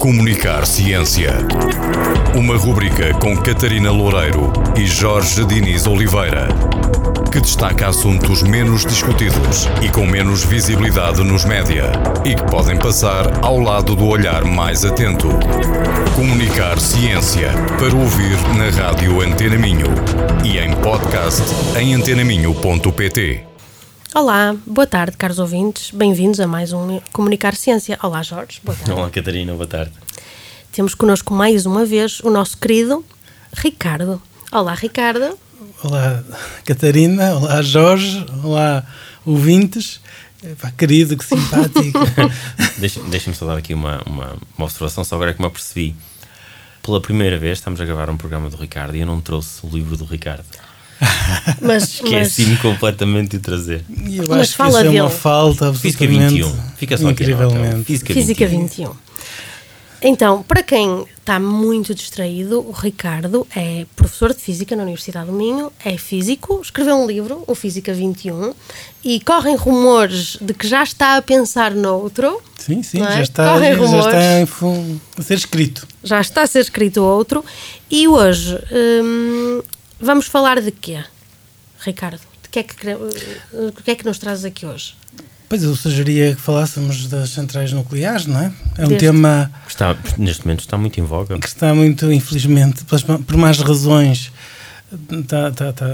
Comunicar Ciência. Uma rubrica com Catarina Loureiro e Jorge Diniz Oliveira, que destaca assuntos menos discutidos e com menos visibilidade nos média e que podem passar ao lado do olhar mais atento. Comunicar Ciência para ouvir na rádio Antena Minho e em podcast em antenaminho.pt. Olá, boa tarde, caros ouvintes. Bem-vindos a mais um Comunicar Ciência. Olá, Jorge. Boa tarde. Olá, Catarina. Boa tarde. Temos connosco mais uma vez o nosso querido Ricardo. Olá, Ricardo. Olá, Catarina. Olá, Jorge. Olá, ouvintes. Epá, querido, que simpático. Deixa-me deixa só dar aqui uma, uma, uma observação, só agora é que me apercebi. Pela primeira vez estamos a gravar um programa do Ricardo e eu não trouxe o livro do Ricardo. Mas, Esqueci-me completamente de o trazer. Eu Mas acho que fala isso é dele. uma falta Física absolutamente 21. Fica só aqui. a nota. incrivelmente. Física, Física 21. 21. Então, para quem está muito distraído, o Ricardo é professor de Física na Universidade do Minho, é físico, escreveu um livro, o Física 21, e correm rumores de que já está a pensar noutro. Sim, sim, é? já está, Correm já rumores. está a ser escrito. já está a ser escrito outro. E hoje hum, vamos falar de quê, Ricardo? De que é que, uh, o que é que nos trazes aqui hoje? Pois eu sugeria que falássemos das centrais nucleares, não é? É um Deste- tema Está, neste momento está muito em voga. que está muito, infelizmente, pelas, por mais razões, está, está, está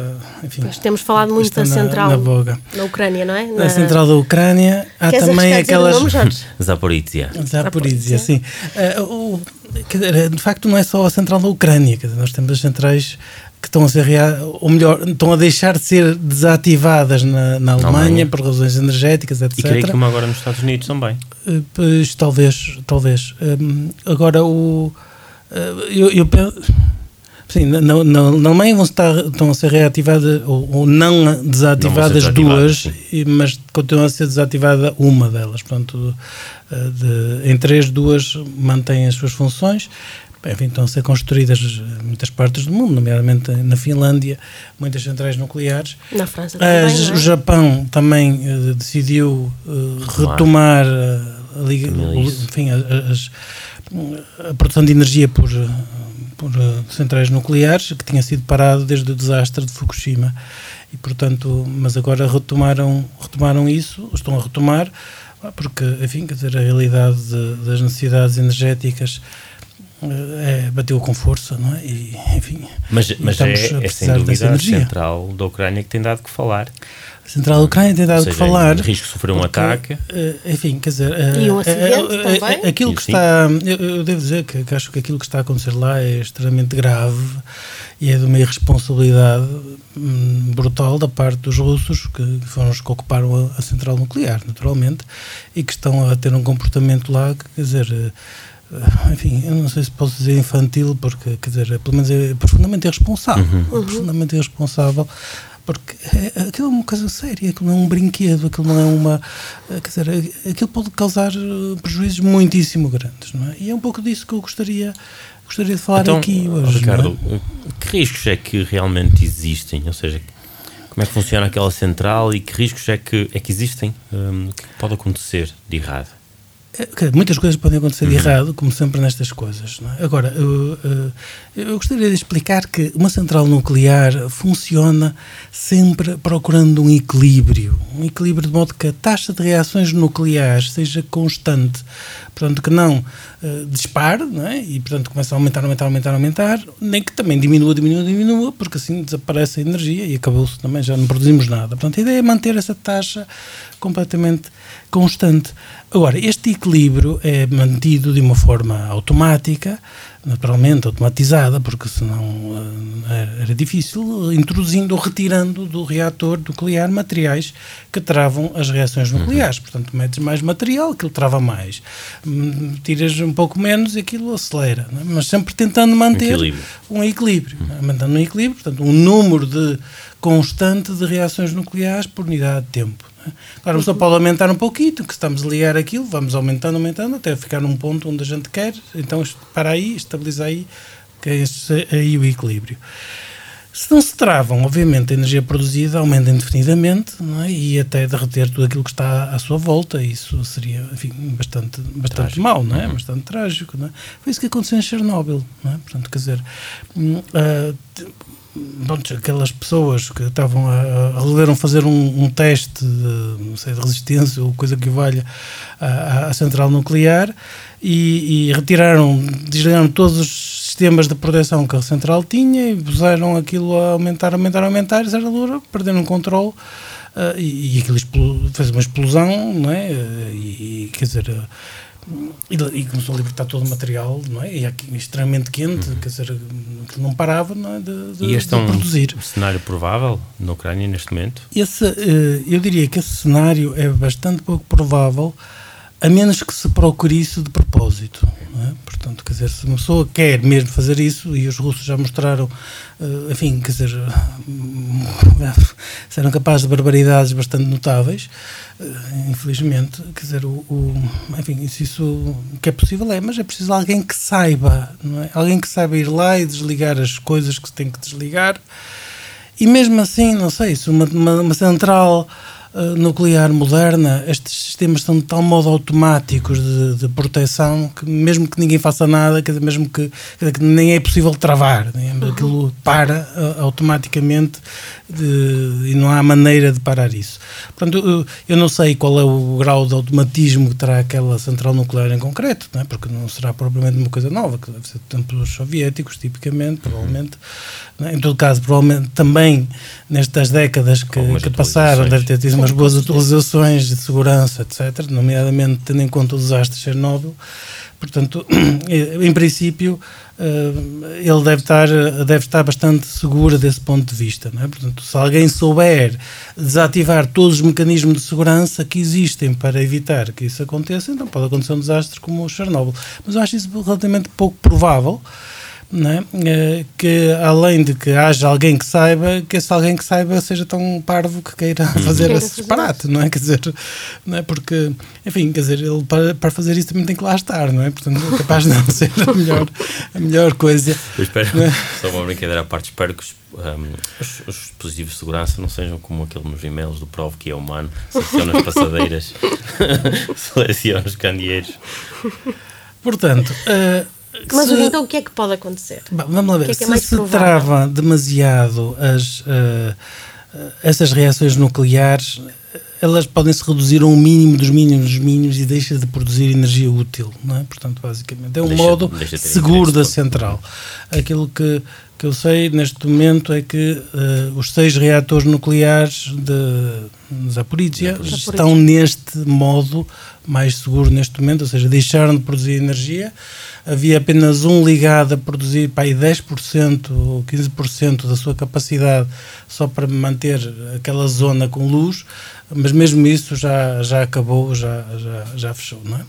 enfim, Pois temos falado muito da na- central na voga. na Ucrânia, não é? Na central da Ucrânia há Queres também aquelas. Zaporizhia. Zaporizhia, sim. Eh, o- dizer, de facto, não é só a central da Ucrânia, dizer, nós temos as centrais que estão a ser, rea- ou melhor, estão a deixar de ser desativadas na, na Alemanha, Alemanha. por razões energéticas, etc. E creio que uma agora nos Estados Unidos também. Eh, Pois, talvez, talvez. Hum, agora, o. eh, eu, eu penso. Sim, na, na, na Alemanha vão estar, estão a ser reativadas ou, ou não desativadas desativadas, duas, sim. mas continua a ser desativada uma delas. Portanto, eh, de- em três, duas mantêm as suas funções. Estão a ser construídas em muitas partes do mundo, nomeadamente na Finlândia, muitas centrais nucleares. Na França As- também, não o é? Japão também eh, decidiu eh, Retomar. retomar eh, a, liga- isso. enfim, a, as- a produção de energia por, eh, por eh, centrais nucleares, que tinha sido parado desde o desastre de Fukushima. E, portanto, mas agora retomaram, retomaram isso, estão a retomar, ah, porque, enfim, quer dizer, a realidade de- das necessidades energéticas eh, é, bateu com força, não é? E, enfim, Mas, mas é, estamos a é sem dúvida a central da Ucrânia que tem dado que falar. A Central da Ucrânia tem dado Ou que seja, falar. em risco de sofrer um porque, ataque. eh, enfim, quer dizer. E um acidente eh, também? eh, Aquilo que está. Eu, eu devo dizer que, que acho que aquilo que está a acontecer lá é extremamente grave e é de uma irresponsabilidade hum, brutal da parte dos russos, que, que foram os que ocuparam a, a central nuclear, naturalmente, e que estão a ter um comportamento lá que, quer dizer. Eh, enfim, eu não sei se posso dizer infantil, porque, quer dizer, pelo menos é profundamente irresponsável. Uhum. Profundamente irresponsável, porque é, aquilo é uma coisa séria, aquilo não é um brinquedo, aquilo não é uma. eh, Quer dizer, aquilo pode causar eh, prejuízos muitíssimo grandes, não é? E é um pouco disso que eu gostaria, gostaria de falar Então, aqui hoje. Ricardo, não é? que riscos é que realmente existem? Ou seja, como é que funciona aquela central e que riscos é que, é que existem? O que pode acontecer de errado? É, muitas coisas podem acontecer Uhum. de errado, como sempre nestas coisas. É? Agora, eu, eh, eu gostaria de explicar que uma central nuclear funciona sempre procurando um equilíbrio. Um equilíbrio de modo que a taxa de reações nucleares seja constante. Portanto, que não eh, dispare não é? e, portanto, começa a aumentar, aumentar, aumentar, aumentar, nem que também diminua, diminua, diminua, porque assim desaparece a energia e acabou-se também, já não produzimos nada. Portanto, a ideia é manter essa taxa completamente constante. Agora, este equilíbrio é mantido de uma forma automática, naturalmente automatizada, porque senão eh, era- difícil, introduzindo ou retirando do reator nuclear materiais que travam as reações nucleares. Portanto, metes mais material, aquilo trava mais. Hum, Tiras um pouco menos e aquilo acelera. é? Mas sempre tentando manter Equilíbrio. um equilíbrio. é? Mantendo um equilíbrio, portanto, um número de constante de reações nucleares por unidade de tempo. não é? Agora, pessoa pode aumentar um pouquinho, que estamos a ligar aquilo, vamos aumentando, aumentando, até ficar num ponto onde a gente quer, então para aí, estabiliza aí, que é esse aí o equilíbrio. Se não se travam, obviamente, a energia produzida aumenta indefinidamente é? e até derreter tudo aquilo que está à sua volta. Isso seria, enfim, bastante, bastante mau, não é? Uhum. Bastante trágico. Não é? Foi isso que aconteceu em Chernobyl. Não é? Portanto, quer dizer, uh, aquelas pessoas que estavam a, resolveram fazer um, um, teste de, sei, de resistência ou coisa que valha à, central nuclear e, e, retiraram, desligaram todos os sistemas de proteção que a central tinha e puseram aquilo a aumentar, aumentar, aumentar e, a altura, perderam o controle uh, e, e aquilo fez uma explosão, não é? E, quer dizer e, e, começou a libertar todo o material, não é? E aqui, extremamente quente, uhum. quer dizer, que não parava não é? de, de, e este é um produzir. cenário provável na Ucrânia neste momento? Esse, eh, eu diria que esse cenário é bastante pouco provável, a menos que se procure isso de propósito. É? Portanto, quer dizer, se uma pessoa quer mesmo fazer isso, e os russos já mostraram, uh, enfim, quer dizer, serão capazes de barbaridades bastante notáveis, uh, infelizmente, quer dizer, o, o, enfim, isso, isso que é possível é, mas é preciso alguém que saiba, não é? Alguém que saiba ir lá e desligar as coisas que se tem que desligar, e mesmo assim, não sei, se uma, uma, uma central eh, nuclear moderna, estes sistemas são de tal modo automáticos de, de proteção que mesmo que ninguém faça nada, que mesmo que, que nem é possível travar, né? aquilo para uh, automaticamente de, e não há maneira de parar isso. Portanto, eu, eu, não sei qual é o grau de automatismo que terá aquela central nuclear em concreto, não é? porque não será propriamente uma coisa nova, que deve ser tempos soviéticos, tipicamente, provavelmente. É? Em todo caso, provavelmente também nestas décadas que, que passaram, deve ter tido umas boas atualizações de segurança, etc., nomeadamente tendo em conta o desastre de Chernobyl. Portanto, em princípio, eh, ele deve estar, deve estar bastante seguro desse ponto de vista. É? Portanto, se alguém souber desativar todos os mecanismos de segurança que existem para evitar que isso aconteça, então pode acontecer um desastre como o Chernobyl. Mas eu acho isso relativamente pouco provável é? que além de que haja alguém que saiba, que esse alguém que saiba seja tão parvo que queira uhum. fazer esse disparate, não é? Quer dizer, não é? Porque, enfim, quer dizer, ele para, para fazer isso também tem que lá estar, não é? Portanto, é capaz de não ser a melhor, a melhor coisa. Eu espero, é? só uma brincadeira à parte, espero que os, um, os, os, dispositivos de segurança não sejam como aquele nos e-mails do Provo que é humano, seleciona as passadeiras, seleciona os candeeiros. Portanto, uh, mas se, então o que é que pode acontecer? Vamos lá ver. Que é que é se se trava demasiado as, uh, essas reações nucleares, elas podem se reduzir a um mínimo dos mínimos dos mínimos e deixa de produzir energia útil, não é? Portanto, basicamente, é um deixa, modo deixa seguro da central. Aquilo que, que eu sei neste momento é que uh, os seis reatores nucleares de Zaporizhia estão neste modo mais seguro neste momento, ou seja, deixaram de produzir energia havia apenas um ligado a produzir para aí 10% ou 15% da sua capacidade só para manter aquela zona com luz, mas mesmo isso já, já acabou, já, já, já fechou. Não é?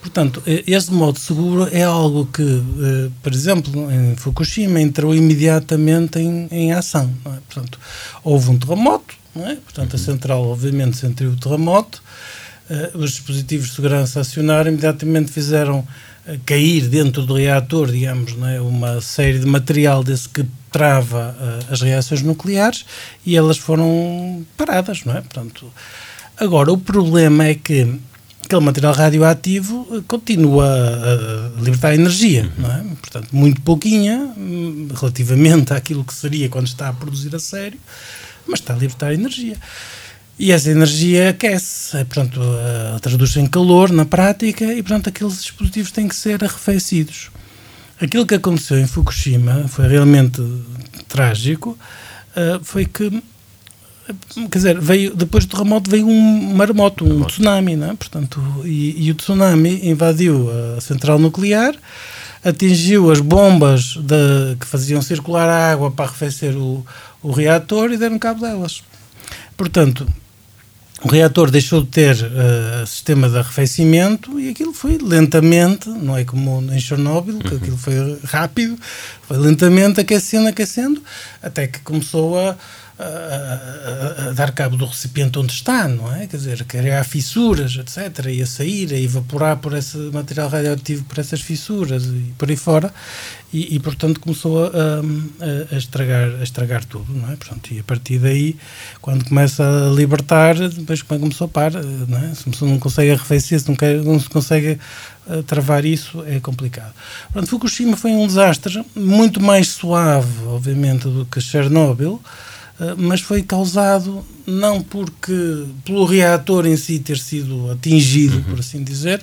Portanto, este modo seguro é algo que, eh, por exemplo, em Fukushima entrou imediatamente em, em ação. É? Portanto, houve um terremoto, é? portanto, a central obviamente sentiu o terremoto, eh, os dispositivos de segurança acionaram, imediatamente fizeram cair dentro do reator, digamos, é, uma série de material desse que trava uh, as reações nucleares e elas foram paradas, não é? Portanto, agora o problema é que aquele material radioativo eh, continua a, libertar energia, não é? Portanto, muito pouquinha hum, relativamente àquilo que seria quando está a produzir a sério, mas está a libertar energia. E essa energia aquece, é, portanto, uh, traduz-se em calor na prática e, portanto, aqueles dispositivos têm que ser arrefecidos. Aquilo que aconteceu em Fukushima foi realmente trágico, uh, foi que quer dizer, veio, depois do terremoto veio um maremoto, um tsunami, não é? Portanto, e, e, o tsunami invadiu a central nuclear, atingiu as bombas de, que faziam circular a água para arrefecer o, o reator e deram cabo delas. Portanto, o reator deixou de ter uh, sistema de arrefecimento e aquilo foi lentamente, não é como em Chernobyl, que uhum. aquilo foi rápido, foi lentamente aquecendo, aquecendo, até que começou a, a, dar cabo do recipiente onde está, não é? Quer dizer, criar fissuras, etc., e a sair, a evaporar por esse material radioativo por essas fissuras e por aí fora, e, e portanto começou a, a, a, estragar, a estragar tudo, não é? Portanto, e a partir daí, quando começa a libertar, depois como começou a parar, não é? Se não consegue arrefecer, se não, quer, não se consegue uh, travar isso, é complicado. Portanto, Fukushima foi um desastre muito mais suave, obviamente, do que Chernobyl, eh, mas foi causado não porque pelo reator em si ter sido atingido, uhum. por assim dizer,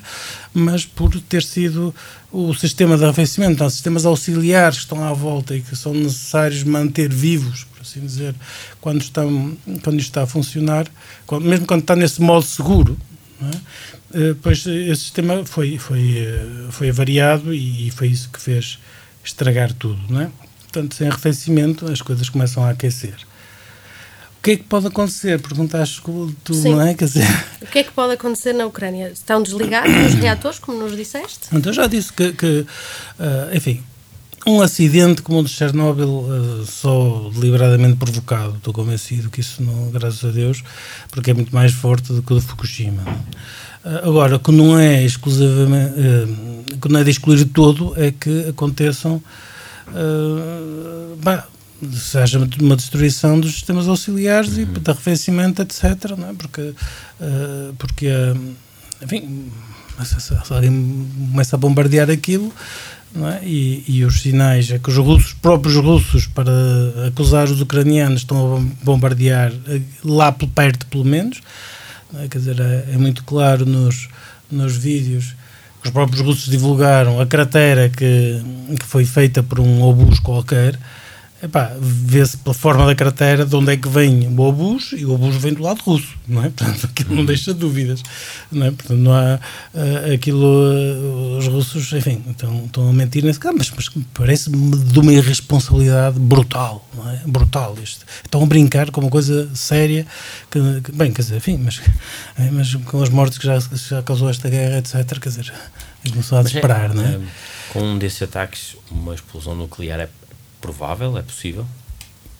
mas por ter sido o sistema de arrefecimento, então, sistemas auxiliares que estão à volta e que são necessários manter vivos, por assim dizer, quando, estão, quando isto está a funcionar, quando, mesmo quando está nesse modo seguro, é? pois esse sistema foi, foi, eh, foi avariado e foi isso que fez estragar tudo. Não é? Portanto, sem arrefecimento, as coisas começam a aquecer que é que pode acontecer? Perguntaste tu, Sim. não é? Quer dizer... O que é que pode acontecer na Ucrânia? Estão desligados os reatores, como nos disseste? Então já disse que, que uh, enfim, um acidente como o de Chernobyl, uh, só deliberadamente provocado, estou convencido que isso, não, graças a Deus, porque é muito mais forte do que o de Fukushima. Uh, agora, que não é exclusivamente, que não é de excluir todo, é que aconteçam. Bah, seja uma destruição dos sistemas auxiliares uhum. e de arrefecimento, etc. Não é? Porque, uh, porque uh, enfim, se alguém começa a bombardear aquilo, é? e, e os sinais é que os russos, próprios russos, para acusar os ucranianos, estão a bombardear eh, lá por perto, pelo menos. É? Quer dizer, é, é, muito claro nos, nos vídeos que os próprios russos divulgaram a cratera que, que foi feita por um obus qualquer vê-se pela forma da cratera de onde é que vem o obus e o obus vem do lado russo, não é? Portanto, aquilo não deixa dúvidas, não é? Portanto, não há uh, aquilo, uh, os russos, enfim, estão, estão a mentir nesse caso, mas, mas parece-me de uma irresponsabilidade brutal, não é? Brutal isto. Estão a brincar com uma coisa séria, que, que bem, quer dizer, enfim, mas, é, mas com as mortes que já, já causou esta guerra, etc., quer dizer, começou a desesperar, é, não é? é? Com um desses ataques, uma explosão nuclear é provável, é possível.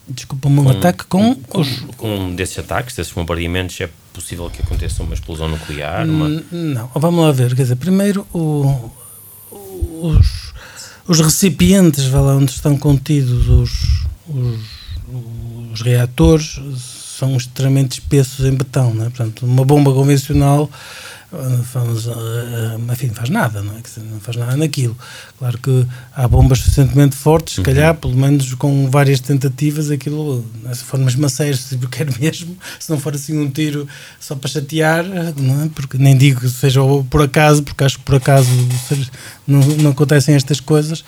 Desculpa-me, um ataque com, com, os... com um desses ataques, desses bombardeamentos, é possível que aconteça uma explosão nuclear? Uma... Não, vamos lá ver. Quer dizer, primeiro, o, os, os recipientes vai lá onde estão contidos os, os, os reatores são extremamente espessos em betão. Não é? Portanto, uma bomba convencional faz, eh, enfim, faz nada, não é? Não faz nada naquilo. Claro que há bombas suficientemente fortes, se calhar, uhum. pelo menos com várias tentativas, aquilo, se for umas maceiras, se quer mesmo, se não for assim um tiro só para chatear, não é? Porque nem digo que seja por acaso, porque acho que por acaso não, não acontecem estas coisas,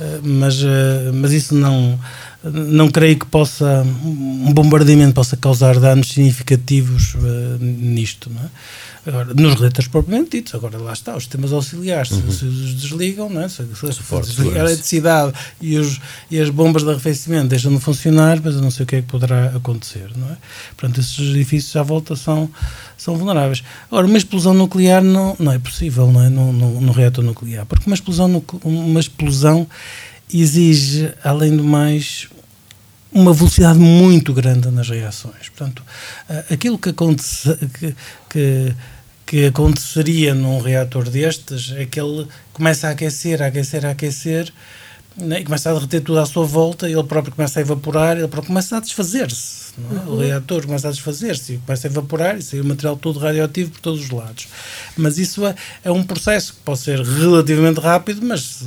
eh, mas, eh, mas isso não não creio que possa um bombardeamento possa causar danos significativos uh, nisto, não é? Agora, nos reatores propriamente ditos, agora lá está, os sistemas auxiliares, uhum. se, os desligam, não é? se, se, se desligar a eletricidade e, os, e as bombas de arrefecimento deixam de funcionar, mas eu não sei o que é que poderá acontecer, não é? Portanto, esses edifícios à volta são, são vulneráveis. Agora, uma explosão nuclear não, não é possível, não é? No, no, no reator nuclear, porque uma explosão, uma explosão exige, além do mais, uma velocidade muito grande nas reações. Portanto, aquilo que, acontece, que, que, que, aconteceria num reator destes é que ele começa a aquecer, a aquecer, a aquecer, né, e começa a derreter tudo à sua volta, ele próprio começa a evaporar, ele próprio começa a desfazer-se. É? O reator começa a desfazer-se, começa a evaporar e sai o material todo radioativo por todos os lados. Mas isso é, é um processo que pode ser relativamente rápido, mas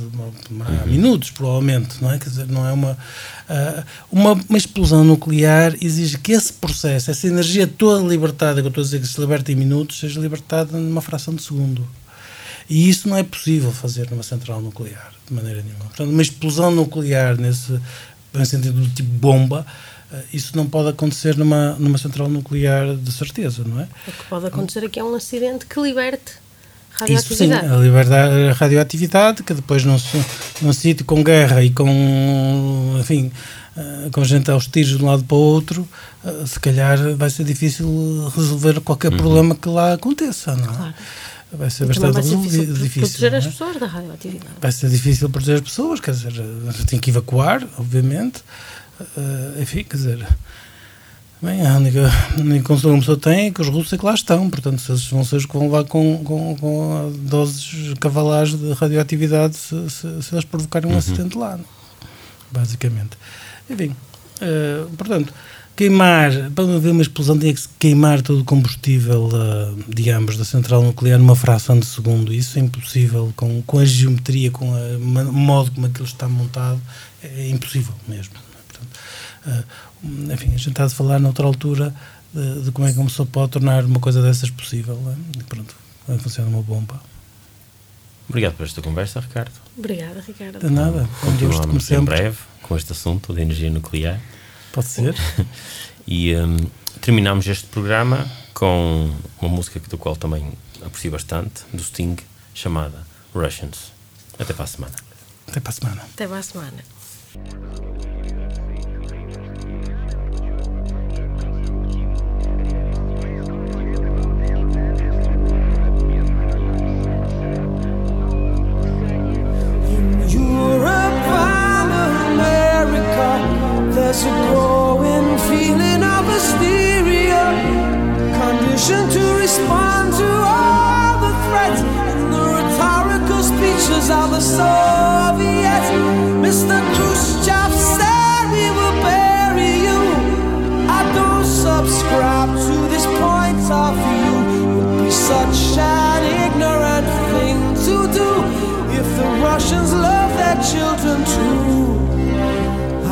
há minutos, provavelmente, não é? Quer dizer, não é uma, uh, uma, uma, explosão nuclear exige que esse processo, essa energia toda libertada, que eu estou a dizer que se liberta em minutos, seja libertada numa fração de segundo. E isso não é possível fazer numa central nuclear, de maneira nenhuma. Portanto, uma explosão nuclear, nesse, nesse sentido do tipo bomba, eh, isso não pode acontecer numa, numa central nuclear de certeza, não é? O que pode acontecer aqui é um acidente que liberte radioatividade. Isso sim, a liberdade, a radioatividade, que depois num, num sítio com guerra e com, enfim, eh, com gente aos tiros de um lado para o outro, eh, se calhar vai ser difícil resolver qualquer uhum. problema que lá aconteça, não é? Claro. Vai ser bastante vai ser difícil, difícil proteger é? as pessoas da radioatividade. Vai ser difícil proteger as pessoas, quer dizer, tem que evacuar, obviamente, Uh, enfim, quer dizer, Bem, a única, a única consolo que uma pessoa tem é que os russos é que lá estão, portanto, se eles vão ser os que vão lá com, com, com doses cavalares de radioatividade se, se, se eles provocarem um uhum. acidente lá, basicamente. Enfim, uh, portanto, queimar, para haver uma explosão, tinha que se queimar todo o combustível, uh, digamos, da central nuclear numa fração de segundo. Isso é impossível com, com a geometria, com o modo como aquilo está montado, é, é impossível mesmo. Portanto, uh, enfim, a gente está a falar noutra altura de, de, como é que uma pessoa pode tornar uma coisa dessas possível. É? E pronto, vai funcionar uma bomba. Obrigado por esta conversa, Ricardo. Obrigada, Ricardo. De nada. Continuamos em breve com este assunto da energia nuclear. Pode ser. e um, terminamos este programa com uma música do qual também aprecio bastante, do Sting, chamada Russians. Até para a semana. Até para a semana. Até para a semana.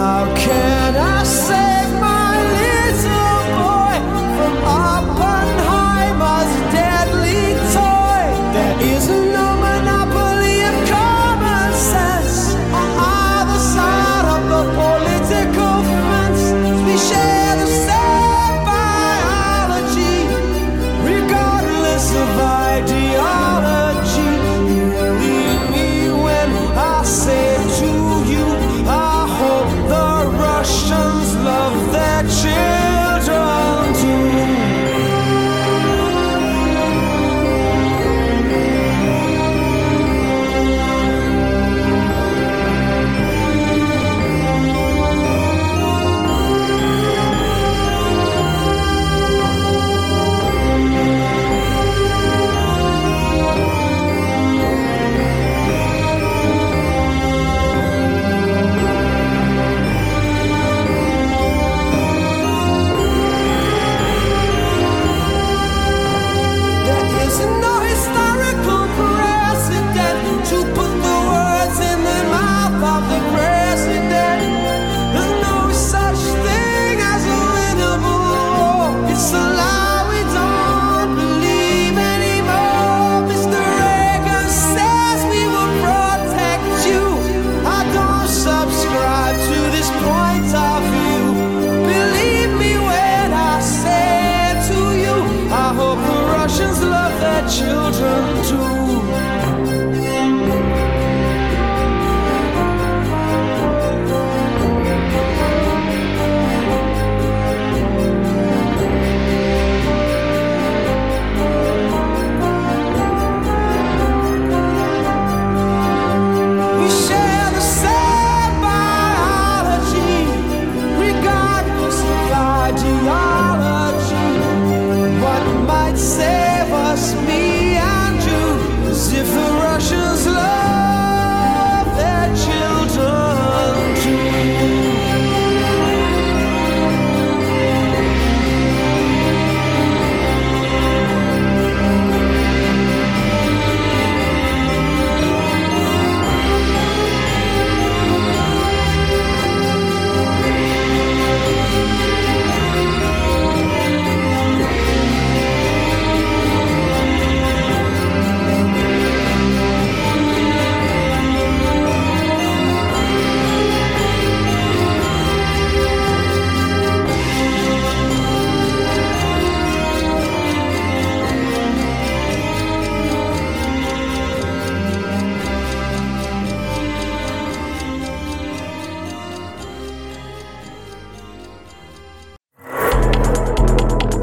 How listen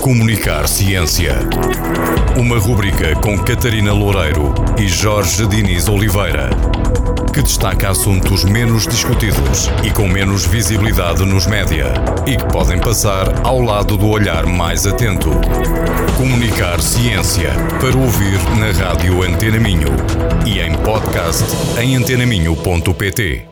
Comunicar Ciência. Uma rubrica com Catarina Loureiro e Jorge Diniz Oliveira. que destaca assuntos menos discutidos e com menos visibilidade nos média e que podem passar ao lado do olhar mais atento. Comunicar ciência para ouvir na rádio Antena Minho e em podcast em antenaminho.pt.